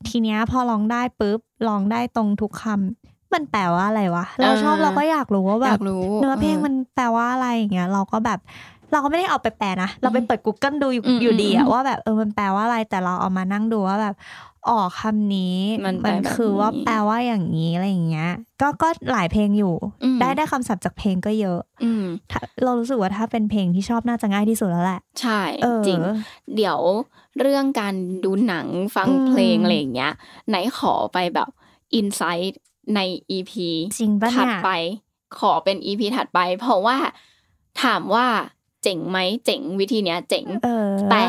ทีเนี้ยพอร้องได้ปุ๊บร้องได้ตรงทุกคำมันแปลว่าอะไรวะเราชอบเราก็อยากรู้ว่าอแบยาบกรู้เนื้อเพลงมันแปลว่าอะไรอย่างเงี้ย เราก็แบบเราก็ไม่ได้เอาไปแปลนะ เราไปเปิด Google ดูอยู่อืมอยู่ดีอือะมว่าแบบเออมันแปลว่าอะไรแต่เราเอามานั่งดูว่าแบบ อ๋อคำนี้มันแปลแบบคือว่านี้แปลว่าอย่างนี้อะไรอย่างเงี้ย ก็ก็หลายเพลงอยู่อืมได้ได้คำศัพท์จากเพลงก็เยอะอืมถ้าเรารู้สึกว่าถ้าเป็นเพลงที่ชอบน่าจะง่ายที่สุดแล้วแหละ ใช่เออจริง เดี๋ยวเรื่องการดูหนังฟังอืมเพลงอะไรอย่างเงี้ย ไหนขอไปแบบอินไซต์ใน EP จริงปะถัดเนี่ยไป ขอเป็น EP ถัดไป เพราะว่าถามว่าเจ๋งไหมเจ๋งวิธีเนี้ย เจ๋งเออแต่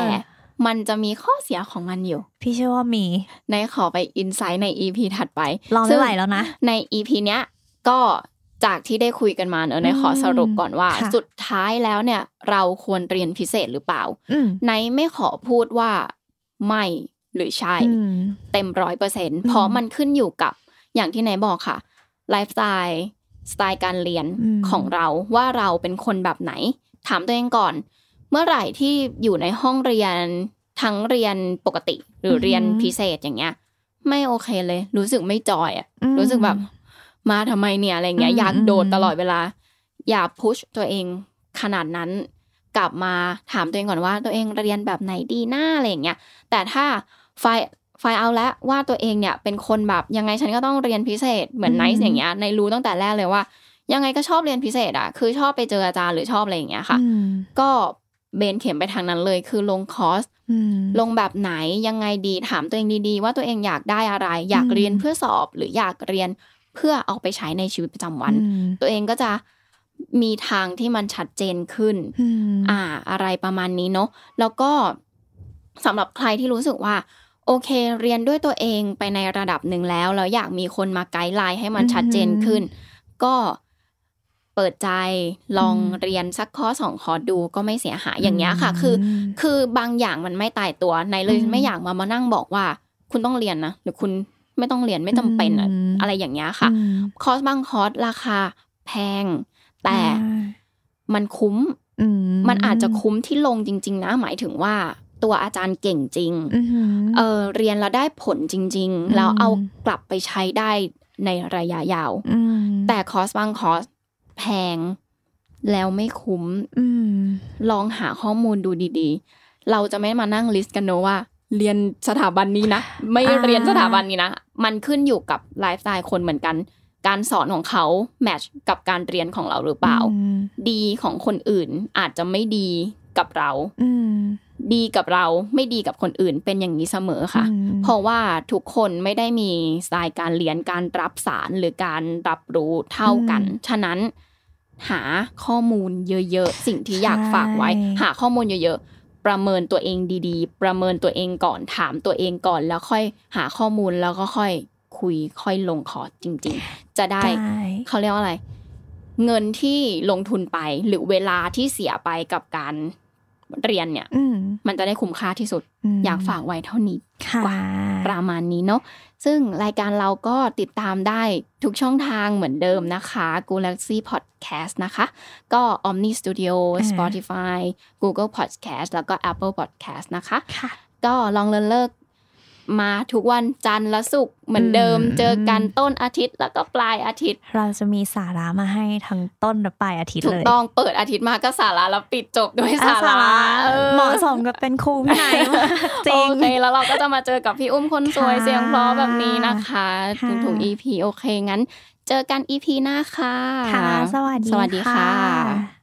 มันจะมีข้อเสียของมันอยู่ พี่เชื่อว่ามี ในขอไปอินไซต์ใน EP ถัดไปลองซึ่ไม่ไหวแล้วนะ ใน EP เนี้ยก็จากที่ได้คุยกันมาเนอะในขอสรุปก่อนว่าค่ะสุดท้ายแล้วเนี่ย เราควรเรียนพิเศษหรือเปล่าอืมในไม่ขอพูดว่าไม่หรือใช่อืมเต็มร้อยเปอร์เซ็นต์อืมเพราะมันขึ้นอยู่กับอย่างที่ไหนบอกค่ะไลฟ์สไตล์สไตล์การเรียนอืมของเราว่าเราเป็นคนแบบไหน ถามตัวเองก่อน เมื่อไหร่ที่อยู่ในห้องเรียนทั้งเรียนปกติ หรือเรียนพิเศษอย่างเงี้ย ไม่โอเคเลย รู้สึกไม่จอยอะอืมรู้สึกแบบมาทำไมเนี่ยอะไรเงี้ยอืมอยากโดดอืมตลอดเวลา อย่าพุชตัวเองขนาดนั้น กลับมาถามตัวเองก่อนว่า ตัวเองเรียนแบบไหนดีหน้าอะไรอย่างเงี้ยแต่ถ้าไฟไฟเอาแล้วว่าตัวเองเนี่ยเป็นคนแบบยังไงฉันก็ต้องเรียนพิเศษเหมือนอืมไนซ์อย่างเงี้ยในรู้ตั้งแต่แรกเลยว่า ยังไงก็ชอบเรียนพิเศษอะคือชอบไปเจออาจารย์หรือชอบอะไรอย่างเงี้ยค่ะอืมก็ เบนเข็มไปทางนั้นเลย คือลงคอร์สอืมลงแบบไหนยังไงดีถามตัวเองดีๆ ว่าตัวเองอยากได้อะไร อยากอืมเรียนเพื่อสอบ หรืออยากเรียนเพื่อเอาไปใช้ในชีวิตประจำวันอืมตัวเองก็จะมีทางที่มันชัดเจนขึ้นอืมอ่า อะไรประมาณนี้เนาะแล้วก็สำหรับใครที่รู้สึกว่า โอเค เรียนด้วยตัวเองไปในระดับหนึ่งแล้วแล้วอยากมีคนมาไกด์ไลน์ให้มันชัดเจนขึ้น ก็ เปิดใจลองเรียนสักคอร์สสองคอร์สดูก็ไม่เสียหายอย่างเงี้ยค่ะ คือ คือบางอย่างมันไม่ตายตัวในเลยอืมไม่อยากมามานั่งบอกว่า คุณต้องเรียนนะหรือคุณไม่ต้องเรียนไม่จำเป็นอะอืมอะไรอย่างเงี้ยค่ะอืมคอร์สบางคอร์สราคาแพง แต่อ่ามันคุ้มอืมันอาจจะคุ้มที่ลงจริง ๆ นะ หมายถึงว่าตัวอาจารย์เก่งจริงอืมเออเรียนแล้วได้ผลจริงอืมๆแล้วเอากลับไปใช้ได้ในระยะยาวอืมแต่คอร์สบางคอร์ส แพง แล้วไม่คุ้มอืมลองหาข้อมูลดูดีๆ เราจะไม่มานั่ง list กันเนอะว่า เรียนสถาบันนี้นะ ไม่อ่าเรียนสถาบันนี้นะ มันขึ้นอยู่กับไลฟ์สไตล์คนเหมือนกัน การสอนของเขา match กับการเรียนของเราหรือเปล่าอืมดีของคนอื่นอาจจะไม่ดีกับเราอืมดีกับเราไม่ดีกับคนอื่นเป็นอย่างนี้เสมอค่ะอืมเพราะว่าทุกคนไม่ได้มีสไตล์การเรียนการรับสารหรือการรับรู้เท่ากันอืมฉะนั้น หาข้อมูลเยอะๆ สิ่งที่อยากใช่ฝากไว้ หาข้อมูลเยอะๆ ประเมินตัวเองดีๆ ประเมินตัวเองก่อนถามตัวเองก่อน แล้วค่อยหาข้อมูลแล้วก็ค่อยคุยค่อยลงคอร์สจริง ๆ จะได้ได้เขาเรียกว่าอะไร เงินที่ลงทุนไปหรือเวลาที่เสียไปกับการ เรียนเนี่ยอืมมันจะได้คุ้มค่าที่สุดมอยากฝากไว้เท่านี้ค่ะกว่าประมาณนี้เนาะซึ่งรายการเราก็ติดตามได้ทุกช่องทางเหมือนเดิมนะคะ Galaxy Podcast นะคะ ก็ Omni Studio อ่า Spotify Google Podcast แล้วก็ Apple Podcast นะคะค่ะก็ลองเลินเลิก มาทุกวันจันทร์และศุกร์เหมือนเดิมอืมเจอกันต้นอาทิตย์แล้วก็ปลายอาทิตย์ เราจะมีสาระมาให้ทั้งต้นและปลายอาทิตย์ถูเลกยต้องเปิดอาทิตย์มาก็สาระแล้วปิดจบด้วยอะสาระออเหมาะสมกับเป็นครูพี่นายมากจริงโอเคแล้วเราก็จะมาเจอกับพี่อุ้มคนสวยค่ะเสียงเพราะแบบนี้นะคะค่ะทุกๆ EP โอเคงั้น เจอกัน EP หน้าค่ะค่ะสวัสดีสวัสดีค่ะค่ะ